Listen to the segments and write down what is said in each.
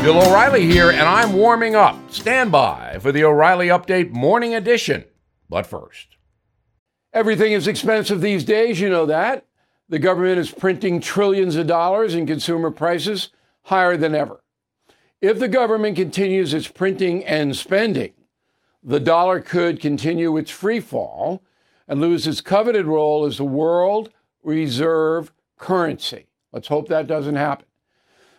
Bill O'Reilly here, and I'm warming up. Stand by for the O'Reilly Update Morning Edition. But first, everything is expensive these days, you know that. The government is printing trillions of dollars and consumer prices higher than ever. If the government continues its printing and spending, the dollar could continue its free fall and lose its coveted role as the world reserve currency. Let's hope that doesn't happen.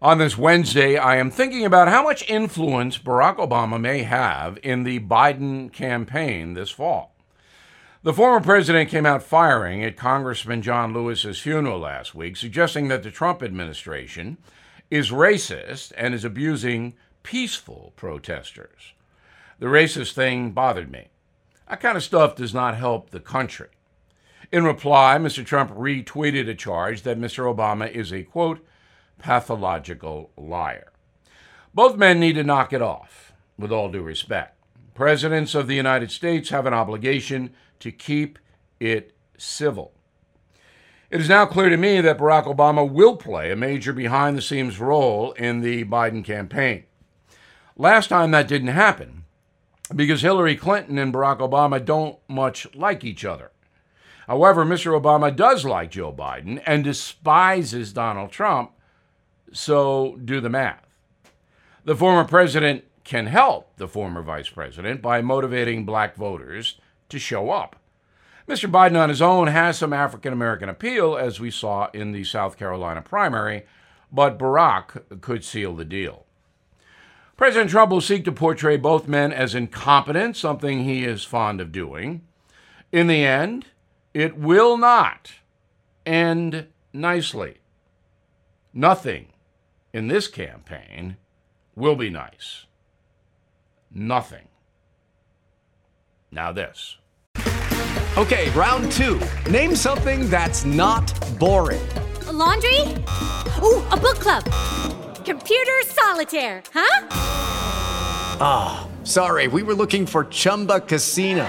On this Wednesday, I am thinking about how much influence Barack Obama may have in the Biden campaign this fall. The former president came out firing at Congressman John Lewis's funeral last week, suggesting that the Trump administration is racist and is abusing peaceful protesters. The racist thing bothered me. That kind of stuff does not help the country. In reply, Mr. Trump retweeted a charge that Mr. Obama is a quote, pathological liar. Both men need to knock it off, with all due respect. Presidents of the United States have an obligation to keep it civil. It is now clear to me that Barack Obama will play a major behind the scenes role in the Biden campaign. Last time that didn't happen because Hillary Clinton and Barack Obama don't much like each other. However, Mr. Obama does like Joe Biden and despises Donald Trump so do the math. The former president can help the former vice president by motivating black voters to show up. Mr. Biden on his own has some African American appeal, as we saw in the South Carolina primary, but Barack could seal the deal. President Trump will seek to portray both men as incompetent, something he is fond of doing. In the end, it will not end nicely. Nothing in this campaign will be nice. Nothing. Now, this. Okay, round two. Name something that's not boring. A laundry? Ooh, a book club. Computer solitaire, huh? Ah, oh, sorry, we were looking for Chumba Casino.